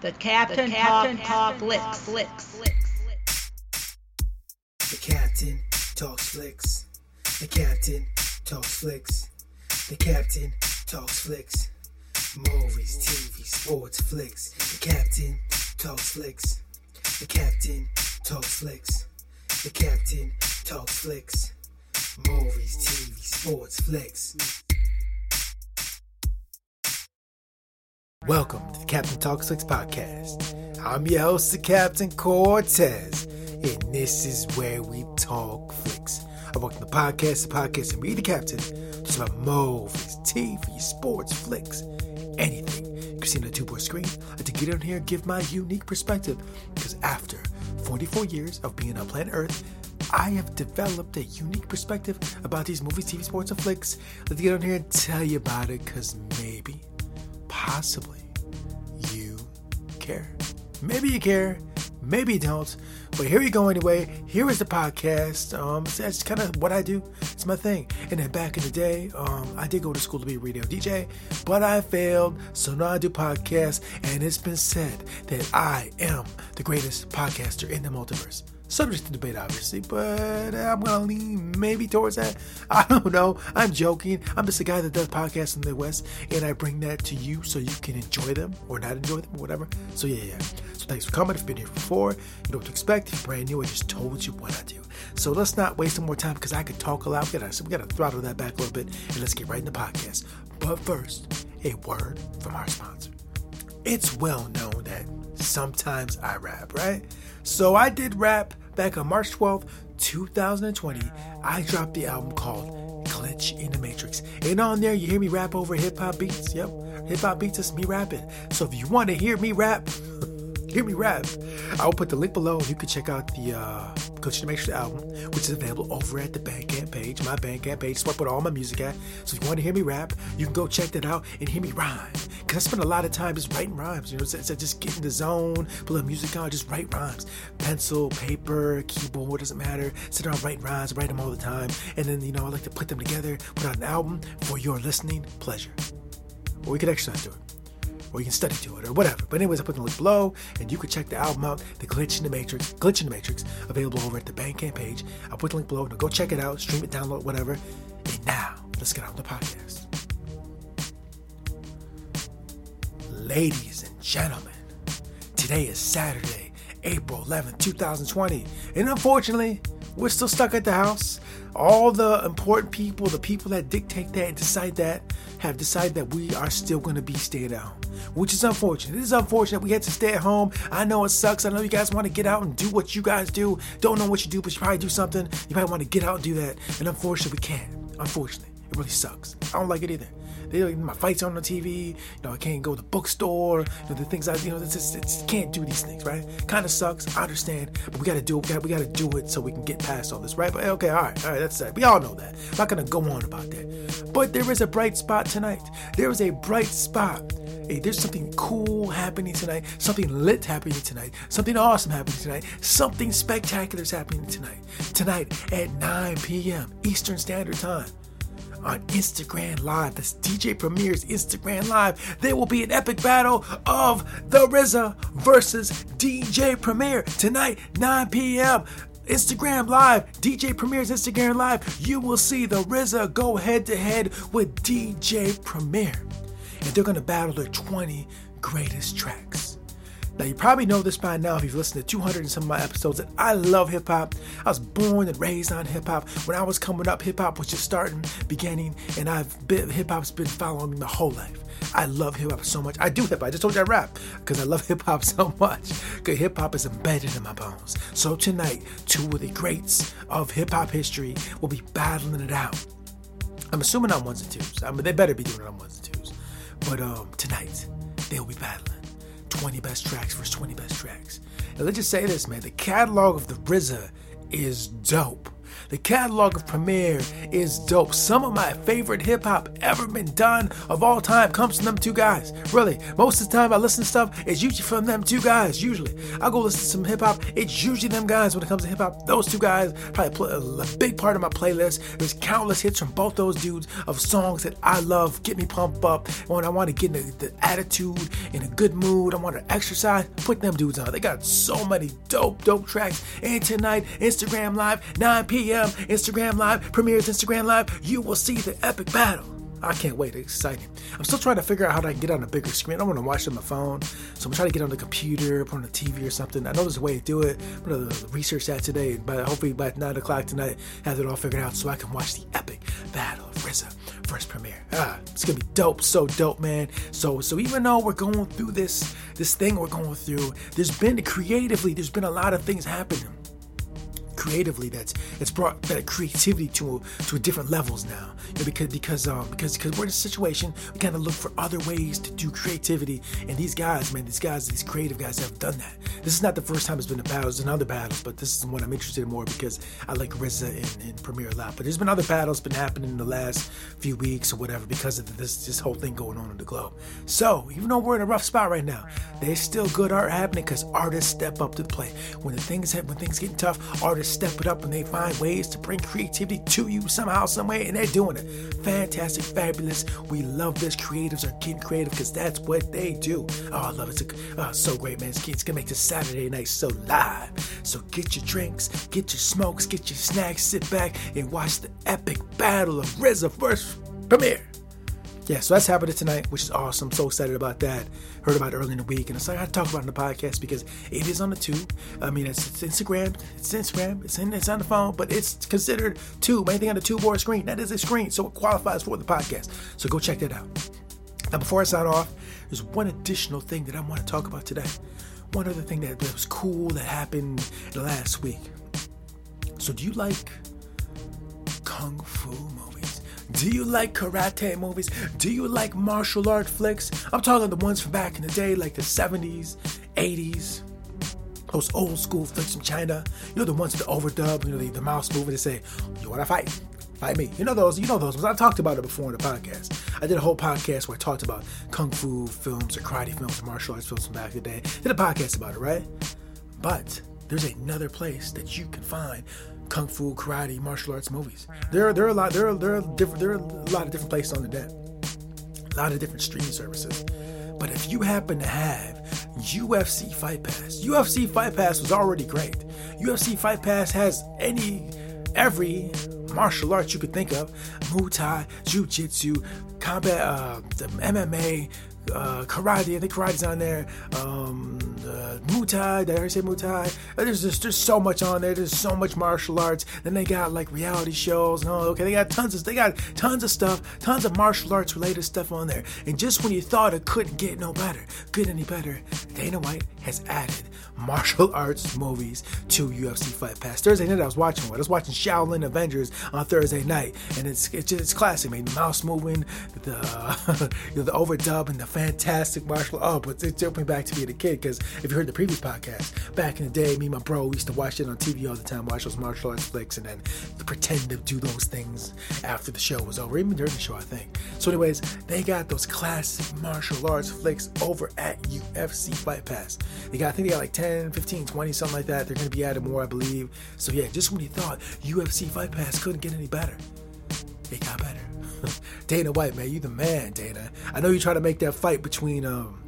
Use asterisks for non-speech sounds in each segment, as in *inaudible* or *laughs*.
The Captain, the Captain Talk, Talk Flicks. Flicks. The Captain talks flicks. The Captain talks flicks. The Captain talks flicks. Movies, TV, sports, flicks. The Captain talks flicks. The Captain talks flicks. The Captain talks flicks. Movies, TV, sports, flicks. Welcome to the Captain Talks Flicks podcast. I'm your host, the Captain Cortez, and this is where we talk flicks. I work on the podcast, the podcast, and me, the Captain, talks about movies, TV, sports, flicks, anything. You can see on the two board screen. I to get on here and give my unique perspective because after 44 years of being on planet Earth, I have developed a unique perspective about these movies, TV, sports, and flicks. Let's get on here and tell you about it because maybe possibly care. Maybe you care, maybe you don't. But here you go anyway. Here is the podcast. Um, that's kind of what I do. It's my thing. And then back in the day, um, I did go to school to be a radio DJ, but I failed. So now I do podcasts, and it's been said that I am the greatest podcaster in the multiverse. Subject to debate, obviously, but uh, I'm gonna lean maybe towards that. *laughs* I don't know. I'm joking. I'm just a guy that does podcasts in the West, and I bring that to you so you can enjoy them or not enjoy them or whatever. So yeah, yeah. So thanks for coming. If you've been here before, you know what to expect. If you're brand new, I just told you what I do. So let's not waste some more time because I could talk a lot. We gotta, we gotta throttle that back a little bit, and let's get right in the podcast. But first, a word from our sponsor. It's well known that sometimes I rap, right? So I did rap back on March 12th, 2020. I dropped the album called Glitch in the Matrix. And on there, you hear me rap over hip hop beats. Yep, hip hop beats is me rapping. So if you want to hear me rap, *laughs* hear me rap. I'll put the link below and you can check out the uh, in the album, which is available over at the Bandcamp page, my Bandcamp page. So I put all my music at. So if you want to hear me rap, you can go check that out and hear me rhyme. Because I spend a lot of time just writing rhymes. You know, it's, it's just get in the zone, put a music on, just write rhymes. Pencil, paper, keyboard, doesn't matter. Sit around writing rhymes, write them all the time. And then, you know, I like to put them together, put out an album for your listening pleasure. Or we could exercise to it or you can study to it or whatever. But anyways, I put the link below, and you can check the album out, The Glitch in the Matrix, Glitch in the Matrix, available over at the Bandcamp page. I'll put the link below. Now go check it out, stream it, download, whatever. And now, let's get on the podcast. Ladies and gentlemen, today is Saturday, April 11th, 2020, and unfortunately, we're still stuck at the house. All the important people, the people that dictate that and decide that, have decided that we are still going to be staying at home, which is unfortunate. It is unfortunate we had to stay at home. I know it sucks. I know you guys want to get out and do what you guys do. Don't know what you do, but you probably do something. You might want to get out and do that. And unfortunately, we can't. Unfortunately, it really sucks. I don't like it either. They, my fights on the TV. You know, I can't go to the bookstore. You know, the things I, you know, it's just, it's, can't do these things, right? Kind of sucks. I understand, but we got to do it. We got to do it so we can get past all this, right? But okay, all right, all right, that's that. We all know that. I'm not gonna go on about that. But there is a bright spot tonight. There is a bright spot. Hey, there's something cool happening tonight, something lit happening tonight, something awesome happening tonight, something spectacular is happening tonight. Tonight at 9 p.m. Eastern Standard Time on Instagram Live. That's DJ Premier's Instagram Live. There will be an epic battle of the RZA versus DJ Premier tonight, 9 p.m. Instagram Live, DJ Premier's Instagram Live. You will see the RZA go head to head with DJ Premier. And they're going to battle their 20 greatest tracks. Now, you probably know this by now if you've listened to 200 and some of my episodes that I love hip hop. I was born and raised on hip hop. When I was coming up, hip hop was just starting, beginning, and I've hip hop's been following me my whole life. I love hip hop so much. I do hip hop. I just told you I rap because I love *laughs* hip hop so much. Because hip hop is embedded in my bones. So tonight, two of the greats of hip hop history will be battling it out. I'm assuming on ones and twos. I mean, they better be doing it on ones and twos. But um, tonight, they'll be battling. 20 best tracks versus 20 best tracks. And let's just say this, man. The catalog of the RZA is dope. The catalog of Premier is dope. Some of my favorite hip hop ever been done of all time comes from them two guys. Really, most of the time I listen to stuff, it's usually from them two guys. Usually, I go listen to some hip hop, it's usually them guys when it comes to hip hop. Those two guys probably play a big part of my playlist. There's countless hits from both those dudes of songs that I love, get me pumped up when I want to get in the, the attitude, in a good mood, I want to exercise. Put them dudes on. They got so many dope, dope tracks. And tonight, Instagram Live, 9 p.m. Instagram Live, Premier's Instagram Live. You will see the epic battle. I can't wait. It's exciting. I'm still trying to figure out how to get on a bigger screen. I want to watch it on my phone. So I'm trying to get on the computer, put on the TV or something. I know there's a way to do it. I'm going to research that today. But hopefully by 9 o'clock tonight, have it all figured out so I can watch the epic battle of RZA first Premier. Ah, it's to be dope. So dope, man. So, so even though we're going through this, this thing we're going through, there's been creatively, there's been a lot of things happening creatively that's it's brought that creativity to to a different levels now. You know, because because um because because we're in a situation we kind of look for other ways to do creativity. And these guys man these guys these creative guys have done that. This is not the first time it's been a battle there's been other battles but this is one I'm interested in more because I like RZA in, in Premier a lot. But there's been other battles been happening in the last few weeks or whatever because of this this whole thing going on in the globe. So even though we're in a rough spot right now there's still good art happening because artists step up to the plate when the things when things get tough artists step it up and they find ways to bring creativity to you somehow, some way, and they're doing it. Fantastic, fabulous. We love this. Creatives are getting creative because that's what they do. Oh, I love it. It's oh, so great, man. It's, it's gonna make this Saturday night so live. So get your drinks, get your smokes, get your snacks, sit back and watch the epic battle of RZA first Premier yeah, so that's happening tonight, which is awesome. So excited about that. Heard about it early in the week, and it's like I talk about in the podcast because it is on the tube. I mean, it's, it's Instagram, it's Instagram, it's in, it's on the phone, but it's considered tube. Anything on the tube or a screen, that is a screen, so it qualifies for the podcast. So go check that out. Now, before I sign off, there's one additional thing that I want to talk about today. One other thing that, that was cool that happened last week. So, do you like kung fu movies? Do you like karate movies? Do you like martial art flicks? I'm talking the ones from back in the day, like the 70s, 80s, those old school flicks from China. You know the ones with the overdub, you know the, the mouse movie to say, "You want to fight? Fight me." You know those. You know those ones. I talked about it before in the podcast. I did a whole podcast where I talked about kung fu films or karate films or martial arts films from back in the day. Did a podcast about it, right? But there's another place that you can find kung fu, karate, martial arts movies. There are there are a lot there are there are different there are a lot of different places on the net. A lot of different streaming services. But if you happen to have UFC Fight Pass, UFC Fight Pass was already great. UFC Fight Pass has any every martial arts you could think of Muay Thai, Jiu Jitsu, combat, uh, the MMA, uh, karate. I think karate's on there. Um, uh, Muay Thai. Did I say Muay Thai? Uh, there's just there's so much on there. There's so much martial arts. Then they got like reality shows. No, okay, they got tons of they got tons of stuff, tons of martial arts related stuff on there. And just when you thought it couldn't get no better, get any better, Dana White has added martial *laughs* arts movies to UFC Fight Pass. Thursday night I was watching one. I was watching Shaolin Avengers on Thursday night, and it's it's it's classic. The mouse moving, the *laughs* the overdub, and the fantastic martial. Oh, but it took me back to being a kid because if you heard the previous podcast, back in the day, me and my bro used to watch it on TV all the time, watch those martial arts flicks, and then pretend to do those things after the show was over, even during the show, I think. So, anyways, they got those classic martial arts flicks over at UFC Fight Pass. They got, I think they got like 10, 15, 20, something like that. They're going to be adding more, I believe. So, yeah, just when you thought UFC Fight Pass couldn't get any better, it got better. *laughs* Dana White, man, you the man, Dana. I know you try to make that fight between um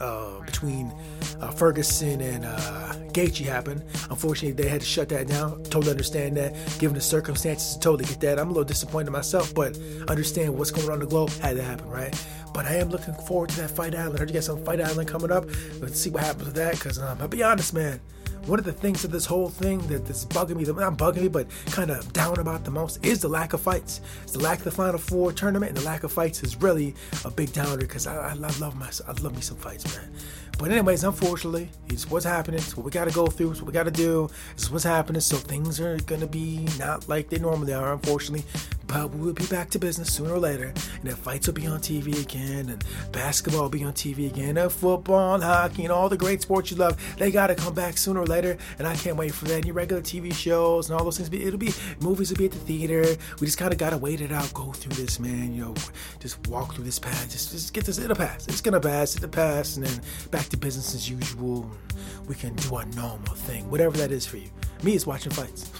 uh, between uh, Ferguson and uh, Gaethje happen. Unfortunately, they had to shut that down. Totally understand that, given the circumstances. Totally get that. I'm a little disappointed myself, but understand what's going on in the globe had to happen, right? But I am looking forward to that Fight Island. I heard you got some Fight Island coming up. Let's see what happens with that. Because um, I'll be honest, man one of the things of this whole thing that that's bugging me, not bugging me, but kind of down about the most is the lack of fights. It's the lack of the Final Four tournament, and the lack of fights is really a big downer because I, I, love my, I love me some fights, man. But anyways, unfortunately, it's what's happening. It's what we got to go through. It's what we got to do. It's what's happening. So things are gonna be not like they normally are. Unfortunately, but we'll be back to business sooner or later. And then fights will be on TV again, and basketball will be on TV again, and football and hockey and all the great sports you love. They got to come back sooner or later, and I can't wait for that. And your regular TV shows and all those things. It'll be movies will be at the theater. We just kind of got to wait it out, go through this, man. You know, just walk through this path. Just, just get this. It'll pass. It's gonna pass. It'll pass, and then back to business as usual. We can do our normal thing, whatever that is for you. Me is watching fights.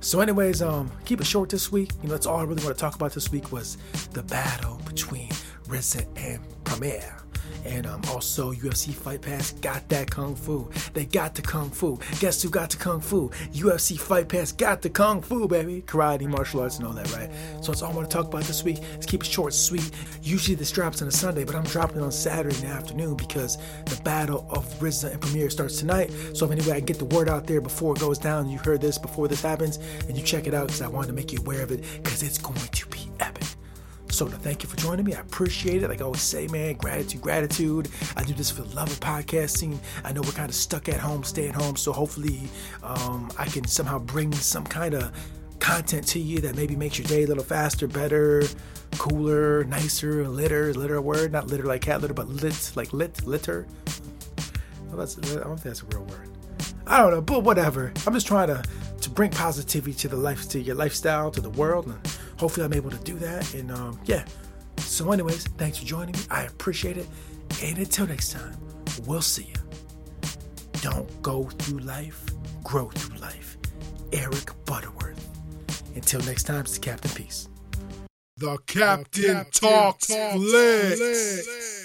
*laughs* so, anyways, um, keep it short this week. You know, that's all I really want to talk about this week was the battle between RZA and Premier. And um, also, UFC Fight Pass got that Kung Fu. They got the Kung Fu. Guess who got the Kung Fu? UFC Fight Pass got the Kung Fu, baby. Karate, martial arts, and all that, right? So that's all I want to talk about this week. Let's keep it short, sweet. Usually this drops on a Sunday, but I'm dropping it on Saturday in the afternoon because the battle of RZA and Premier starts tonight. So if anyway I get the word out there before it goes down, you heard this before this happens, and you check it out because I wanted to make you aware of it because it's going to be epic. So to thank you for joining me. I appreciate it. Like I always say, man, gratitude, gratitude. I do this for the love of podcasting. I know we're kind of stuck at home, stay at home. So hopefully um, I can somehow bring some kind of content to you that maybe makes your day a little faster, better, cooler, nicer, litter, litter word, not litter like cat litter, but lit, like lit, litter. Well, that's, I don't think that's a real word. I don't know, but whatever. I'm just trying to to bring positivity to the life, to your lifestyle, to the world, and hopefully I'm able to do that. And um, yeah. So, anyways, thanks for joining me. I appreciate it. And until next time, we'll see you. Don't go through life, grow through life. Eric Butterworth. Until next time, it's the Captain Peace. The Captain, the Captain talks, talks flicks. flicks.